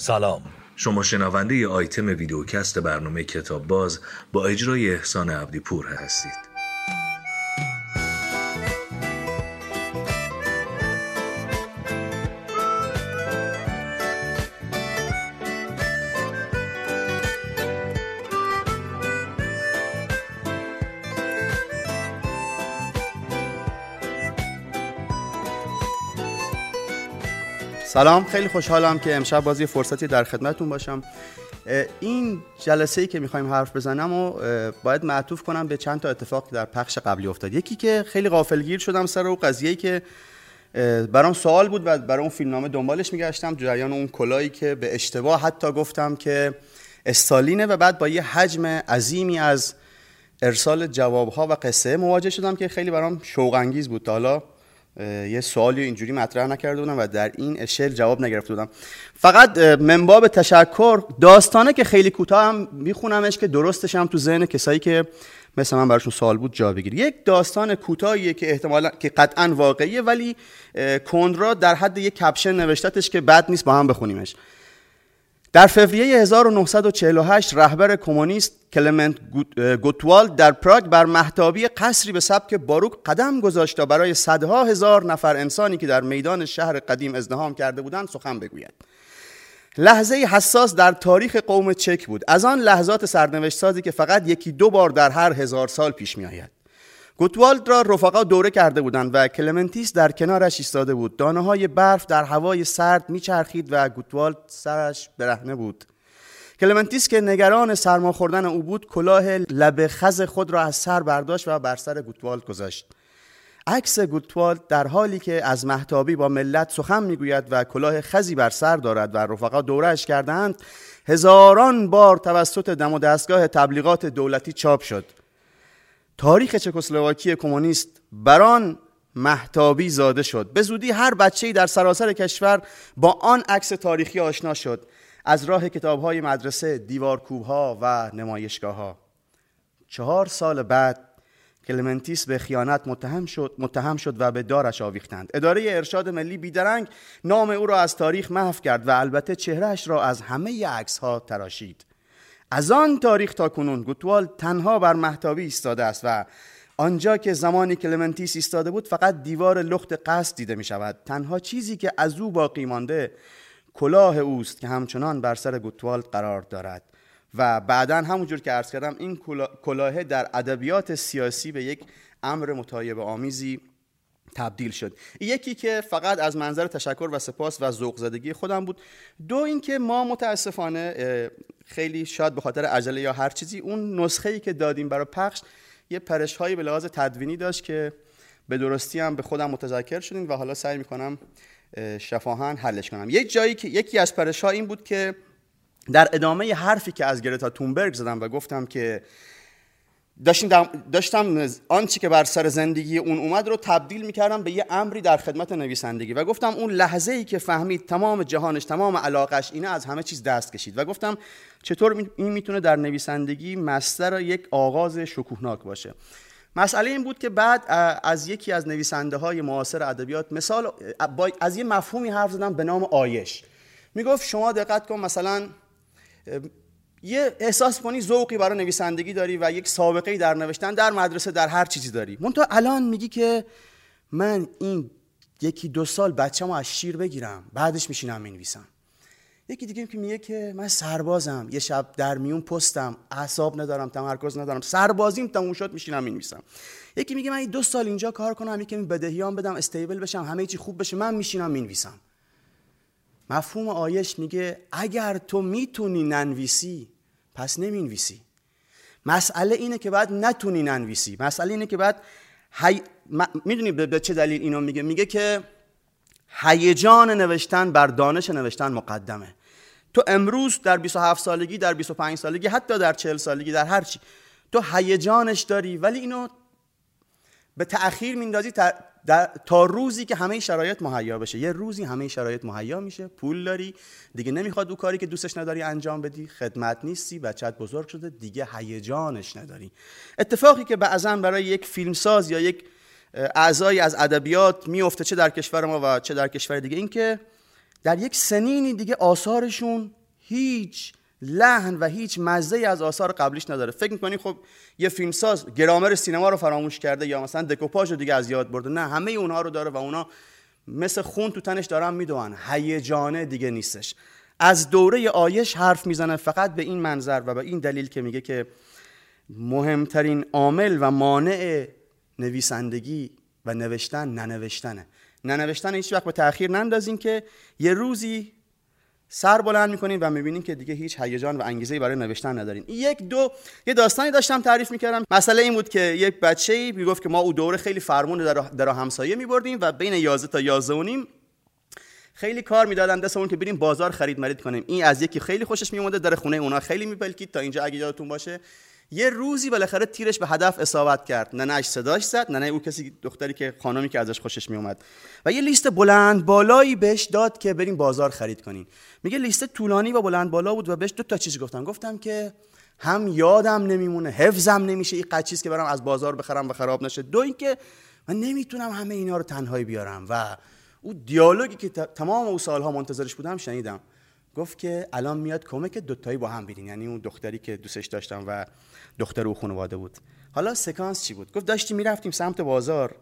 سلام. شما شنونده ی آیتم ویدیوکست برنامه کتاب باز با اجرای احسان عبدی پور هستید. سلام خیلی خوشحالم که امشب بازی فرصتی در خدمتتون باشم. این جلسه ای که می‌خوایم حرف بزنم و باید معطوف کنم به چند تا اتفاق در پخش قبلی افتاد. یکی که خیلی غافلگیر شدم سر اون قضیه که برام سوال بود و برای اون فیلمنامه دنبالش میگشتم. جریان اون کلایی که به اشتباه حتی گفتم که استالینه و بعد با یه حجم عظیمی از ارسال جوابها و قصه مواجه شدم که خیلی برام شوق انگیز بود. تا حالا یه سوالی اینجوری مطرح نکرده بودم و در این اشل جواب نگرفته بودم. فقط منباب تشکر داستانه که خیلی کوتاه هم میخونمش که درستش هم تو ذهن کسایی که مثل من براشون سوال بود جا بگیر یک داستان کوتاهیه که احتمالا که قطعا واقعیه ولی کندرا در حد یک کپشن نوشتتش که بد نیست با هم بخونیمش. در فوریه 1948 رهبر کمونیست کلمنت گوتوال در پراگ بر محتابی قصری به سبک باروک قدم گذاشت تا برای صدها هزار نفر انسانی که در میدان شهر قدیم ازدهام کرده بودند سخن بگوید. لحظه حساس در تاریخ قوم چک بود. از آن لحظات سرنوشت سازی که فقط یکی دو بار در هر هزار سال پیش می آید گوتوالد را رفقا دوره کرده بودند و کلمنتیس در کنارش ایستاده بود. دانه های برف در هوای سرد میچرخید و گوتوالد سرش برهنه بود. کلمنتیس که نگران سرما خوردن او بود کلاه لب خز خود را از سر برداشت و بر سر گوتوالد گذاشت. عکس گوتوالد در حالی که از مهتابی با ملت سخن می‌گوید و کلاه خزی بر سر دارد و رفقا دوره‌ش کردند هزاران بار توسط دم و دستگاه تبلیغات دولتی چاپ شد. تاریخ چکسلواکی کمونیست بران محتابی زاده شد. به زودی هر بچه‌ای در سراسر کشور با آن عکس تاریخی آشنا شد. از راه کتاب‌های مدرسه دیوارکوب‌ها و نمایشگاه‌ها. چهار سال بعد کلمنتیس به خیانت متهم شد متهم شد و به دارش آویختند. اداره ارشاد ملی بیدرنگ نام او را از تاریخ محو کرد و البته چهرهش را از همه عکس‌ها تراشید. از آن تاریخ تا کنون گوتوال تنها بر محتابی ایستاده است و آنجا که زمانی کلمنتیس ایستاده بود فقط دیوار لخت قصد دیده می شود تنها چیزی که از او باقی مانده کلاه اوست که همچنان بر سر گوتوالد قرار دارد. و بعدا همونجور که عرض کردم این کلاه در ادبیات سیاسی به یک امر متایب آمیزی تبدیل شد. یکی که فقط از منظر تشکر و سپاس و ذوق زدگی خودم بود. دو اینکه ما متاسفانه خیلی شاید به خاطر عجله یا هر چیزی اون نسخه ای که دادیم برای پخش یه پرش هایی به لحاظ تدوینی داشت که به درستی هم به خودم متذکر شدیم و حالا سعی می‌کنم شفاهن حلش کنم. یک جایی که یکی از پرش ها این بود که در ادامه حرفی که از گرتا تونبرگ زدم و گفتم که داشتم, داشتم آنچه که بر سر زندگی اون اومد رو تبدیل می‌کردم به یه امری در خدمت نویسندگی و گفتم اون لحظه ای که فهمید تمام جهانش تمام علاقش اینه از همه چیز دست کشید و گفتم چطور این می‌تونه در نویسندگی مستر یک آغاز شکوهناک باشه. مسئله این بود که بعد از یکی از نویسنده های معاصر ادبیات مثال از یه مفهومی حرف زدم به نام آیش. می‌گفت شما دقت کن مثلا یه احساس کنی ذوقی برای نویسندگی داری و یک سابقه در نوشتن در مدرسه در هر چیزی داری. تو الان میگی که من این یکی دو سال بچه‌مو از شیر بگیرم بعدش میشینم می‌نویسم. یکی دیگه میگه که من سربازم یه شب در میون پستم اعصاب ندارم تمرکز ندارم سربازیم تموم شد میشینم می‌نویسم. یکی میگه من دو سال اینجا کار کنم یکی بدهیام بدم استیبل بشم همه چی خوب بشه من میشینم می‌نویسم. مفهوم آیش میگه اگر تو می‌تونی ننویسی پس نمی‌نویسی. مسئله اینه که باید نتونی ننویسی. مسئله اینه که باید هی... می‌دونی به چه دلیل اینو میگه؟ میگه که هیجان نوشتن بر دانش نوشتن مقدمه. تو امروز در 27 سالگی در 25 سالگی حتی در 40 سالگی در هر چی تو هیجانش داری ولی اینو به تأخیر میندازی تا روزی که همه شرایط مهیا بشه. یه روزی همه شرایط مهیا میشه. پول داری. دیگه نمی‌خواد او کاری که دوستش نداری انجام بدی. خدمت نیستی. بچت بزرگ شده. دیگه هیجانش نداری. اتفاقی که بعضا برای یک فیلمساز یا یک اعضایی از ادبیات میفته چه در کشور ما و چه در کشور دیگه این که در یک سنینی دیگه آثارشون هیچ لحن و هیچ مزه از آثار قبلیش نداره. فکر می‌کنی خب یه فیلمساز گرامر سینما رو فراموش کرده یا مثلا دکوپاژ رو دیگه از یاد برده. نه همه اونها رو داره و اونا مثل خون تو تنش دارن میدوان. هیجانه دیگه نیستش. از دوره آیش حرف می‌زنه فقط به این منظر و به این دلیل که میگه که مهمترین عامل و مانع نویسندگی و نوشتن ننوشتنه. ننوشتن هیچ وقت به تاخیر نندازین که یه روزی سر بلند می‌کنین و می‌بینین که دیگه هیچ هیجان و انگیزه برای نوشتن ندارین. یک دو یه داستانی داشتم تعریف می‌کردم. مسئله این بود که یک بچه می‌گفت که ما او دوره خیلی فرمون در, در همسایه میبردیم و بین 11 تا 11 و نیم خیلی کار می‌دادن دستمون که بریم بازار خرید مرید کنیم. این از یکی خیلی خوشش میومده در خونه اونا خیلی میپلکید تا اینجا اگه یادتون باشه. یه روزی بالاخره تیرش به هدف اصابت کرد. ننهش صداش زد ننه او کسی دختری که خانمی که ازش خوشش میومد و یه لیست بلند بالایی بهش داد که بریم بازار خرید کنین میگه لیست طولانی و بلند بالا بود و بهش دو تا چیز گفتم گفتم که هم یادم نمیمونه حفظم نمیشه این قد که برم از بازار بخرم و خراب نشه. دو اینکه من نمی‌تونم همه اینا رو تنهایی بیارم. و او دیالوگی که تمام او سالها منتظرش بودم شنیدم. گفت که الان میاد کمک دوتایی با هم بیرین. یعنی اون دختری که دوستش داشتم و دختر او خانواده بود. حالا سکانس چی بود؟ گفت داشتیم می‌رفتیم سمت بازار.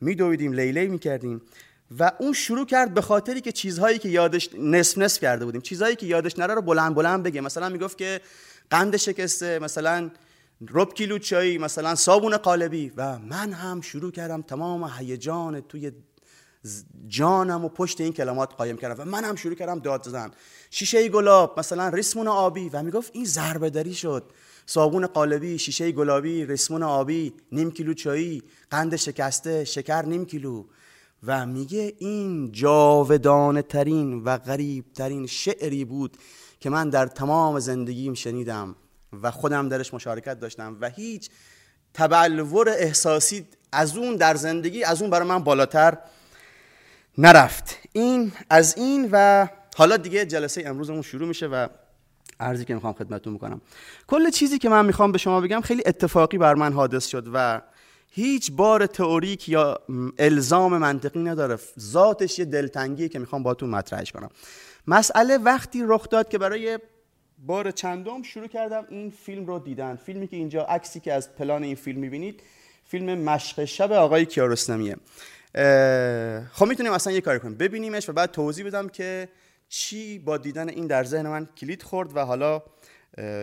میدویدیم لیلی می‌کردیم و اون شروع کرد به خاطری که چیزهایی که یادش نصف نصف کرده بودیم. چیزهایی که یادش نره رو بلند بلند بگه. مثلا می‌گفت که قند شکسته مثلا رب کیلو چایی مثلا صابون قالبی. و من هم شروع کردم تمام هیجان توی جانم و پشت این کلمات قایم کردم. و منم شروع کردم داد زدن. شیشه گلاب مثلا ریسمون آبی. و می‌گفت این ضربه دری شد. صابون قالبی شیشه گلابی ریسمون آبی نیم کیلو چایی قند شکسته شکر نیم کیلو. و میگه این جاودانه ترین و غریب ترین شعری بود که من در تمام زندگیم شنیدم و خودم درش مشارکت داشتم و هیچ تبلور احساسی از اون در زندگی از اون برای من بالاتر نرفت. این از این و حالا دیگه جلسه امروزمون شروع میشه و ارزی که می‌خوام خدمتتون می‌کنم کل چیزی که من می‌خوام به شما بگم خیلی اتفاقی بر من حادث شد و هیچ بار تئوریک یا الزام منطقی نداره. ذاتش یه دلتنگیه که می‌خوام باتون مطرحش کنم. مسئله وقتی رخ داد که برای بار چندم شروع کردم این فیلم رو دیدن. فیلمی که اینجا عکسی که از پلان این فیلم می‌بینید فیلم مشق شب آقای کیارستمیه. خب می‌تونیم اصلا یه کاری کنیم. ببینیمش و بعد توضیح بدم که چی با دیدن این در ذهن من کلید خورد و حالا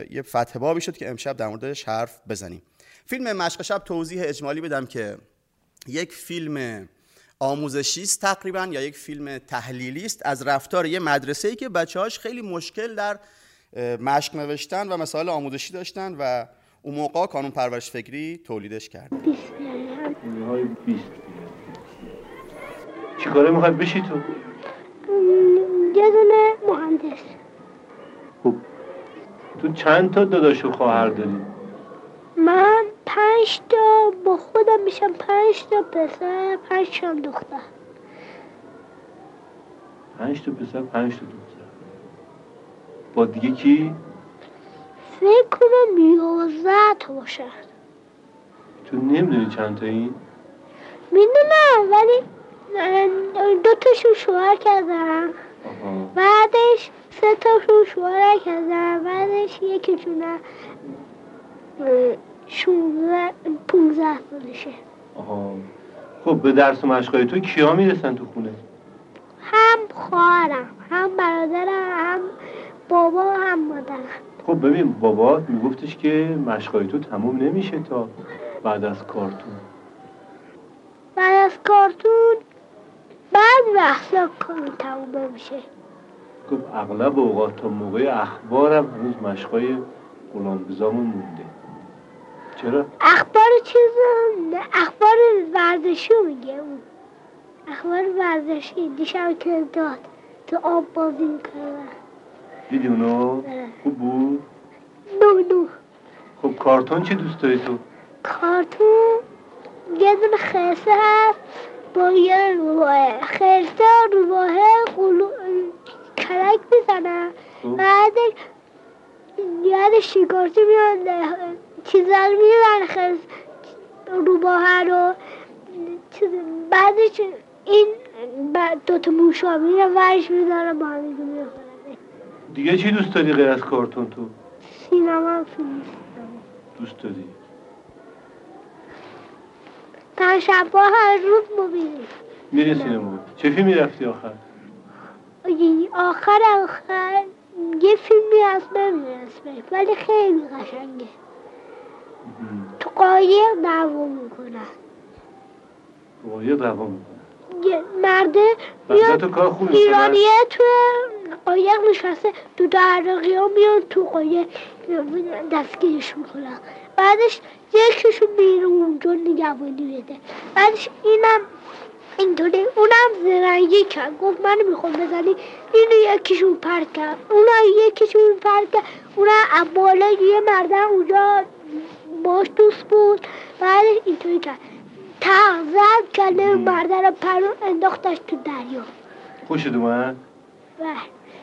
یه فتح بابی شد که امشب در موردش حرف بزنیم. فیلم مشق شب توضیح اجمالی بدم که یک فیلم آموزشی است تقریبا یا یک فیلم تحلیلی است از رفتار یه مدرسه ای که بچه‌هاش خیلی مشکل در مشق نوشتن و مسائل آموزشی داشتن و اون موقع کانون پرورش فکری تولیدش کرد. چیکاره می‌خوای بشی تو؟ یه دونه مهندس خب تو چند تا داداش و خواهر داری؟ من پنج تا با خودم میشم پنج تا پسر پنج تا دختر پنج تا پسر پنج تا دختر با دیگه کی؟ فکر کنم یازده تا باشه تو نمی‌دونی چند تا این؟ می‌دونم ولی دو تاشون شوهر کردم بعدش سه تاشون شوهر کردم بعدش یکیشون شونزه پونزه سالشه. خب به درس و مشقای تو کیا می‌رسن تو خونه؟ هم خواهرم هم برادرم هم بابا هم مادرم خب ببین بابا میگفتش که مشقای تو تموم نمیشه تا بعد از کارتون. بعد از کارتون بعد وقتا کارون تموم میشه خب اغلب اوقات تا موقع اخبارم هنوز مشقای غلامگزامون مونده چرا؟ اخبار چیز اخبار ورزشی میگه اون اخبار ورزشی دیشب که داد تو آب بازی می‌کردن دیدی اونو؟ خوب بود؟ نو نو خب کارتون چی دوست داری تو؟ کارتون یه دونه خیسه با یه روباه خیسه روباه قلو کلک می‌زنن. بعدش یاد شیکارچی میان چیزا رو می‌زنن خیلی روباه رو. بعدش این بعد دوتا موشا میرم ورش میدارم با هم دیگه چی دوست داری غیر از کارتون تو؟ سینما فیلم. دوست داری. شبا هر روز مبینیم میری سینما چه فیلمی رفتی آخر؟ آخر آخر یه فیلمی هست نمی‌دونم ولی خیلی قشنگه. تو قایق دعوا می‌کنن قایق دعوا می‌کنه. یه مرده میاد تو کار خوبی ایرانیه تو قایق نشسته تو درقی ها میان تو قایق دستگیرش می‌کنن بعدش یکیشون بیرون اونجا نگهبانی بده. بعدش اینم اینطوری. اونم زرنگی کرد. گفت من می‌خوام بزنی. اینو یکیشون پرد کرد. اونم یکیشون پرد کرد. اونم از بالا یه مردم اونجا باش دوست بود. بعدش اینطوری کرد. تغذر کرده مرده رو پرون انداختش تو دریا. خوشت اومد؟ بله.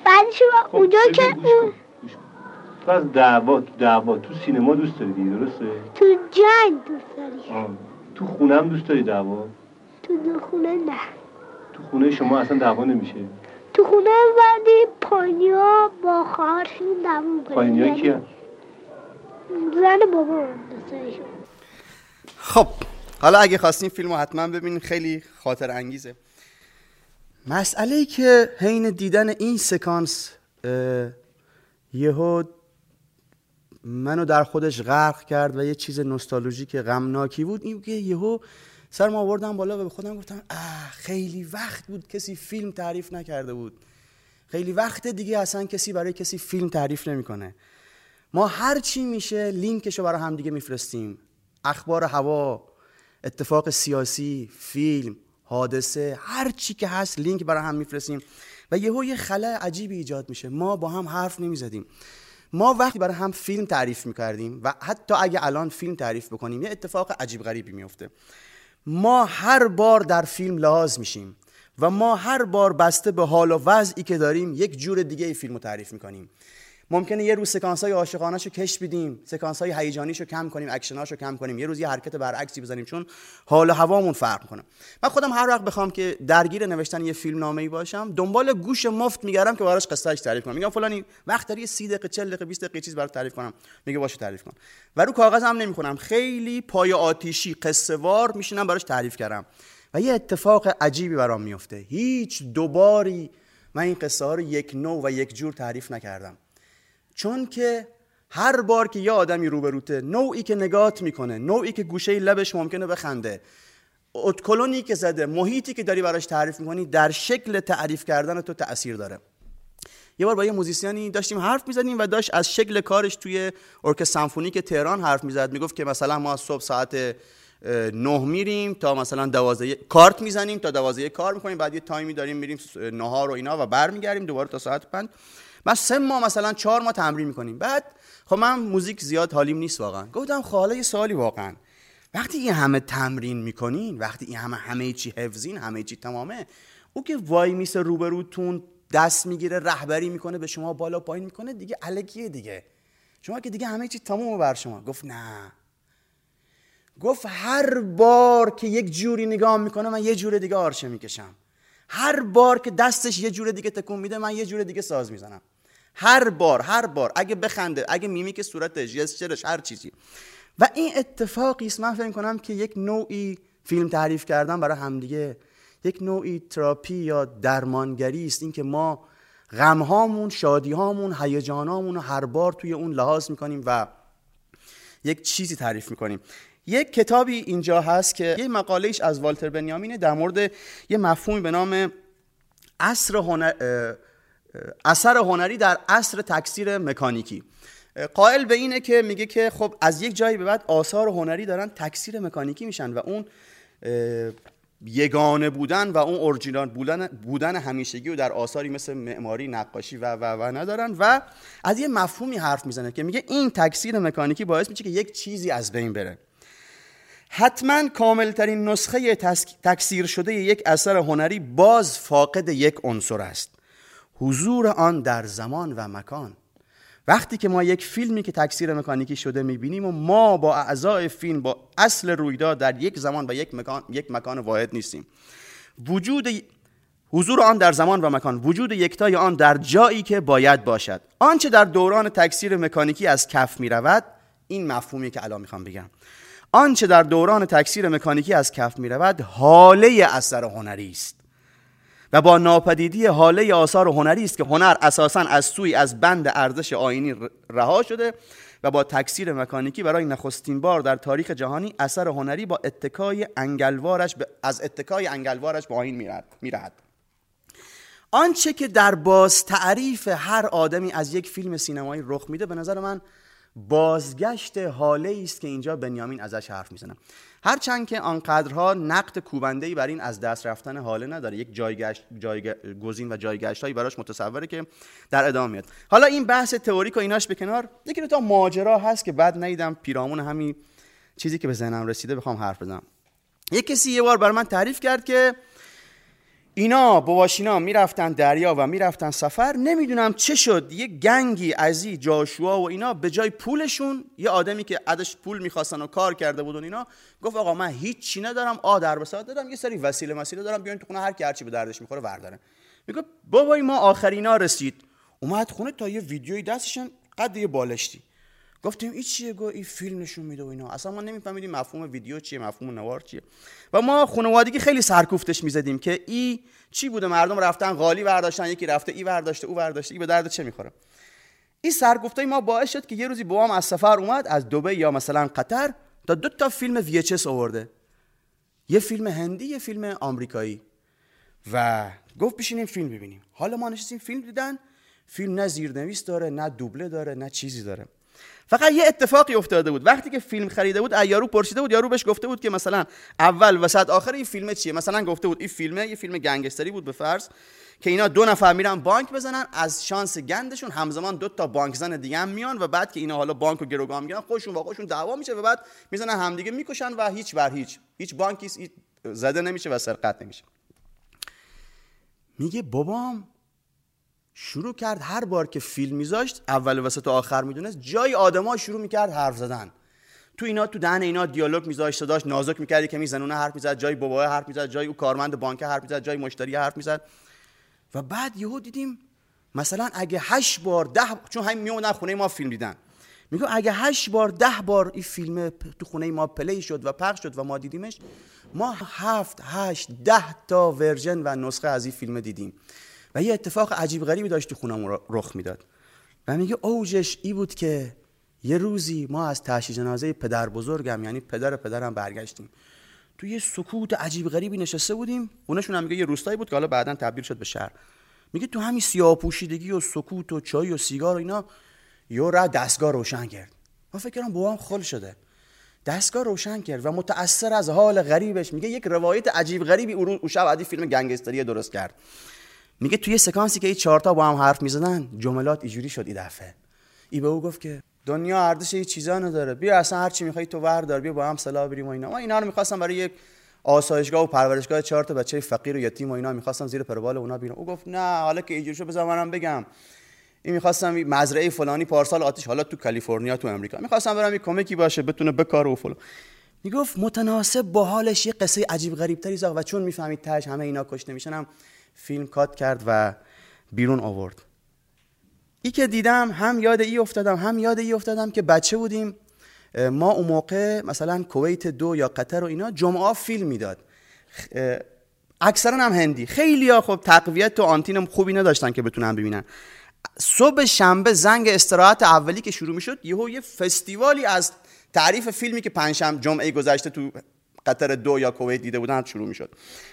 بعدش خب، اونجا که اون. تو از دعوا دعوا تو سینما دوست داری دیگه درسته؟ تو جنگ دوست داری. آه. تو خونه هم دوست داری دعوا؟ تو دو خونه نه. تو خونه شما اصلا دعوا نمیشه؟ تو خونه ولی پانیا با خواهرشون دعوا می‌کنه. پایینیا کی هم؟ زن بابا خب حالا اگه خواستین فیلم رو حتما ببینین خیلی خاطر انگیزه. مسئله ای که حین دیدن این سکانس اه، یهو منو در خودش غرق کرد و یه چیز نوستالژیک غمناکی بود. این که یهو سرم آوردم بالا و به خودم گفتم اه خیلی وقت بود کسی فیلم تعریف نکرده بود. خیلی وقت دیگه اصلا کسی برای کسی فیلم تعریف نمی‌کنه. ما هر چی میشه لینکشو برای هم دیگه میفرستیم. اخبار هوا اتفاق سیاسی فیلم حادثه هر چی که هست لینک برای هم میفرستیم. و یهو یه خلای عجیبی ایجاد میشه. ما با هم حرف نمی‌زدیم. ما وقتی برای هم فیلم تعریف می‌کردیم و حتی اگه الان فیلم تعریف بکنیم یه اتفاق عجیب غریبی میفته ما هر بار در فیلم لحاظ میشیم و ما هر بار بسته به حال و وضعی که داریم یک جور دیگه فیلم رو تعریف می‌کنیم. ممکنه یه روز سکانس های عاشقانه رو کش بدیم سکانس های هیجانیشو کم کنیم اکشناشو کم کنیم یه روز یه حرکت برعکسی بزنیم چون حال و هوامون فرق کنه من خودم هر وقت بخوام که درگیر نوشتن یه فیلم نامه ای باشم دنبال گوش مفت میگردم که براش قصهش تعریف کنم. میگم فلانی وقت داری 30 دقیقه 40 دقیقه 20 دقیقه چیز برات تعریف کنم. میگه باشه تعریف کن. و رو کاغذ هم نمی‌کنم خیلی پای آتیشی قصه وار میشینم براش تعریف کردم. و یه اتفاق عجیبی برام میفته هیچ دوباری من این قصه ها رو یک نوع و یک جور تعریف نکردم. چون که هر بار که یه آدمی روبروته نوعی که نگات می‌کنه نوعی که گوشه لبش ممکنه بخنده اتکلونی که زده محیطی که داری براش تعریف می‌کنی در شکل تعریف کردن تو تاثیر داره. یه بار با یه موزیسیانی داشتیم حرف می‌زدیم و داشت از شکل کارش توی ارکستر سمفونیک تهران حرف می‌زد. می‌گفت که مثلا ما از صبح ساعت نه میریم تا مثلا دوازده کارت می‌زنیم تا دوازده کار می‌کنیم بعد یه تایمی داریم میریم نهار و اینا و برمیگردیم دوباره تا ساعت پنج. بعد سه ماه مثلا چهار ماه تمرین می‌کنیم. بعد خب من موزیک زیاد حالیم نیست واقعا. گفتم خب حالا یه سوالی واقعا. وقتی این همه تمرین می‌کنین وقتی این همه همه چی حفظین همه چی تمامه او که وای میسه روبروتون دست می‌گیره رهبری می‌کنه به شما بالا پایین می‌کنه دیگه الکیه دیگه. شما که دیگه همه چی تمومه بر شما. گفت نه. گفت هر بار که یک جوری نگاه می‌کنه من یه جور دیگه آرشه می‌کشم. هر بار که دستش یه جور دیگه تکون میده من یه جور دیگه ساز می‌زنم. هر بار هر بار. اگه بخنده اگه میمیک صورتش جسچرش هر چیزی. و این اتفاقی است من فکر کنم که یک نوعی فیلم تعریف کردن برای همدیگه. یک نوعی تراپی یا درمانگری است. اینکه ما غمهامون شادیهامون هیجانامون رو هر بار توی اون لحاظ می‌کنیم و یک چیزی تعریف می‌کنیم. یک کتابی اینجا هست که یه مقالهش از والتر بنیامینه در مورد یه مفهومی به نام اثر هنر اثر هنری در اصر تکثیر مکانیکی. قائل به اینه که میگه که خب از یک جایی به بعد آثار هنری دارن تکثیر مکانیکی میشن و اون یگانه بودن و اون اورجینال بودن, بودن همیشگی و در آثاری مثل معماری نقاشی و و و ندارن و از یه مفهومی حرف می‌زنه که میگه این تکثیر مکانیکی باعث میشه که یک چیزی از بین بره. حتما کاملترین نسخه تکثیر شده یک اثر هنری باز فاقد یک عنصر است. حضور آن در زمان و مکان. وقتی که ما یک فیلمی که تکثیر مکانیکی شده می‌بینیم و ما با اعضای فیلم با اصل رویداد در یک زمان و یک مکان, یک مکان واحد نیستیم. وجود حضور آن در زمان و مکان وجود یکتای آن در جایی که باید باشد. آنچه در دوران تکثیر مکانیکی از کف می رود این مفهومی که الان می‌خوام بگم. آنچه در دوران تکثیر مکانیکی از کف می رود حاله اثر هنری است. و با ناپدیدی حاله آثار هنری است که هنر اساسا از سوی از بند ارزش آینی رها شده و با تکثیر مکانیکی برای نخستین بار در تاریخ جهانی اثر هنری با اتکای انگلوارش از اتکای انگلوارش به آین میرهد. آنچه که در باز تعریف هر آدمی از یک فیلم سینمایی رخ میده به نظر من بازگشت حاله است که اینجا بنیامین ازش حرف می‌زنه. هرچند که آنقدرها نقد کوبنده ای بر این از دست رفتن حاله نداره یک جایگشت جایگ... گزین و جایگشت هایی براش متصوره که در ادامه میاد. حالا این بحث تئوریک و ایناش به کنار یکی تا ماجرا هست که بعد نیدم پیرامون همین چیزی که به ذهنم رسیده بخوام حرف بزنم. یک کسی یه بار بر من تعریف کرد که اینا بواشینا می‌رفتن دریا و می‌رفتن سفر. نمی‌دونم چه شد. یه گنگی ازی جاشوا و اینا به جای پولشون یه آدمی که ادش پول می‌خواستن و کار کرده بودن اینا گفت آقا من هیچی ندارم آ در بساط دارم یه سری وسیله مسیله دارم بیاین تو خونه هر کی هرچی به دردش می‌خوره ورداره میگه بابای ما آخرینا رسید. اومد خونه تا یه ویدیوی دستشن قد یه بالشتی. گفتیم این چیه؟ گو این فیلم نشون میده و اینا. اصلا ما نمیفهمیدیم مفهوم ویدیو چیه مفهوم نوار چیه. و ما خانوادگی خیلی سرکوفتش می‌زدیم که ای چی بوده؟ مردم رفتن غالی برداشتن یکی رفته ای برداشته او برداشته ای به درد چه می‌خوره؟ این سرگفته ما باعث شد که یه روزی بابام از سفر اومد از دبی یا مثلا قطر تا دو تا فیلم VHS آورده. یه فیلم هندی یه فیلم آمریکایی. و گفت بشینیم فیلم ببینیم. حالا ما نشستیم فیلم دیدن. فیلم نه زیرنویس داره نه دوبله داره نه چیزی داره. فقط یه اتفاقی افتاده بود. وقتی که فیلم خریده بود یارو پرسیده بود یارو بهش گفته بود که مثلا اول وسط آخر این فیلم چیه؟ مثلا گفته بود این فیلمه یه فیلم گنگستری بود به فرض که اینا دو نفر میرن بانک بزنن از شانس گندشون همزمان دو تا بانک زن دیگه هم میان و بعد که اینا حالا بانک رو گروگان می‌گیرن خودشون با خودشون دعوا میشه و بعد می‌زنن همدیگه می‌کشن و هیچ بر هیچ. هیچ بانکی زده نمیشه و سرقت نمیشه. میگه بابام شروع کرد هر بار که فیلم میذاشت اول وسط و آخر می‌دونست جای آدما شروع می‌کرد حرف زدن. تو اینا تو دهن اینا دیالوگ میذاشت صداش نازک می‌کردی که میزنونه حرف می‌زد جای بابا حرف می‌زد جای او کارمند بانک حرف می‌زد جای مشتری حرف می‌زد. و بعد یهو دیدیم مثلا اگه هشت بار ده چون همین میومدن خونه ما فیلم دیدن. میگو اگه هشت بار ده بار این فیلم تو خونه ما پلی شد و پخش شد و ما دیدیمش ما هفت هشت ده تا ورژن و نسخه از این فیلم دیدیم. و یه اتفاق عجیب غریبی داشت تو خونم رخ می‌داد. و میگه اوجش ای بود که یه روزی ما از تشییع جنازه پدر بزرگم یعنی پدر پدرم برگشتیم. تو یه سکوت عجیب غریبی نشسته بودیم. خونشون هم میگه یه روستایی بود که حالا بعدا تبدیل شد به شهر. میگه تو همین سیاه پوشیدگی و سکوت و چای و سیگار و اینا یه را دستگاه روشن کرد. ما فکر کنم بابام خل شده. دستگاه روشن کرد و متأثر از حال غریبش. میگه یک روایت عجیب غریبی او شب فیلم گنگستری درست کرد. میگه توی سکانسی که این چهارتا با هم حرف می‌زدن جملات اینجوری شد این دفعه. ای به او گفت که دنیا ارزش هیچ چیزا نداره. بیا اصلا هر چی می‌خوای تو وردار بیا با هم سلا بریم و اینا. ما اینا رو می‌خواستم برای یک آسایشگاه و پرورشگاه چهار تا بچه فقیر و یتیم و اینا می‌خواستم زیر پروبال اونا بیرون. او گفت نه حالا که اینجوری شد بذار منم بگم. این می‌خواستم مزرعه فلانی پارسال آتش حالا تو کالیفرنیا تو امریکا می‌خواستم برم یک کمکی باشه بتونه بکاره و فلان. می‌گفت متناسب با حالش یه قصه عجیب غریب تری و چون می‌فهمید تاش همه اینا کشته میشن فیلم کات کرد و بیرون آورد. ای که دیدم هم یاد ای افتادم هم یاد ای افتادم که بچه بودیم. ما اون موقع مثلا کویت دو یا قطر و اینا جمعه فیلم می‌داد. اکثرا هم هندی. خیلی ها خب تقویت و آنتین خوبی نداشتن که بتونن ببینن. صبح شنبه زنگ استراحت اولی که شروع می‌شد یهو یه فستیوالی از تعریف فیلمی که پنجشنبه جمعه گذشته تو قطر دو یا کویت دیده بودن شروع می‌شد.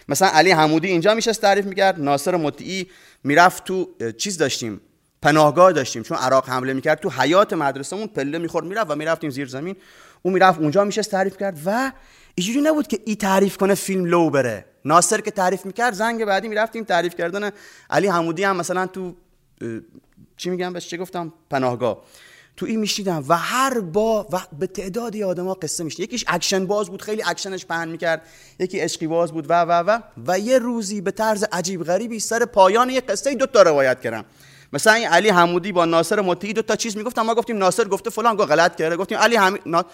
مثلا علی حمودی اینجا میشه تعریف می‌کرد ناصر مطیعی می‌رفت تو چیز داشتیم پناهگاه داشتیم. چون عراق حمله می‌کرد تو حیات مدرسهمون پله می‌خورد می‌رفت و می‌رفتیم زیر زمین. اون می‌رفت اونجا میشه تعریف کرد و اینجوری نبود که ای تعریف کنه فیلم لو بره. ناصر که تعریف می‌کرد زنگ بعدی می‌رفتیم تعریف کردن. علی حمودی هم مثلا تو چی میگم بهش چه گفتم؟ پناهگاه. تو این میشیدم و هر با و به تعدادی آدما قصه میشه یکیش اکشن باز بود خیلی اکشنش پهن می‌کرد. یکی عشقی باز بود و و و و یه روزی به طرز عجیب غریبی سر پایان یه قصه دو تا روایت کردم. مثلا این علی حمودی با ناصر مطیعی دو تا چیز می‌گفتم ما گفتیم ناصر گفته فلان گفت غلط کرده گفتیم علی حمید نا...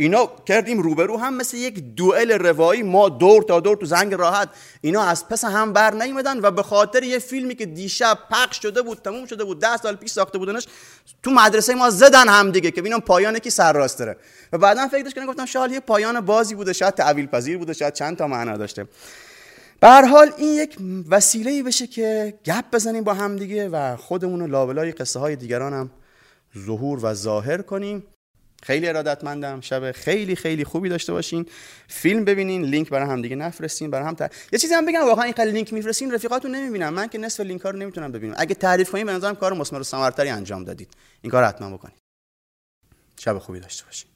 اینا کردیم روبرو هم مثل یک دوئل روایی. ما دور تا دور تو زنگ راحت اینا از پس هم بر نیومدن و به خاطر یه فیلمی که دیشب پخش شده بود تموم شده بود ده سال پیش ساخته بودنش تو مدرسه ما زدن هم دیگه که ببینم پایانه کی سرراست داره. و بعدا فکرش کردم گفتم شاید یه پایان بازی بوده شاید تعویل پذیر بوده شاید چند تا معنا داشته. به هر حال این یک وسیله بشه که گپ بزنیم با هم دیگه و خودمون رو لابلای قصه های دیگران هم ظهور و ظاهر کنیم. خیلی ارادتمندم. شب خیلی خیلی خوبی داشته باشین. فیلم ببینین لینک برای هم دیگه نفرستین برای هم تا... یه چیزی هم بگم واقعا این خیلی لینک میفرستین رفیقاتون نمی‌بینن من که نصف لینک ها رو نمی‌تونم ببینم. اگه تعریف کنین به نظرم کار مسمر و ثمرتری انجام دادید. این کار حتما بکنید. شب خوبی داشته باشین.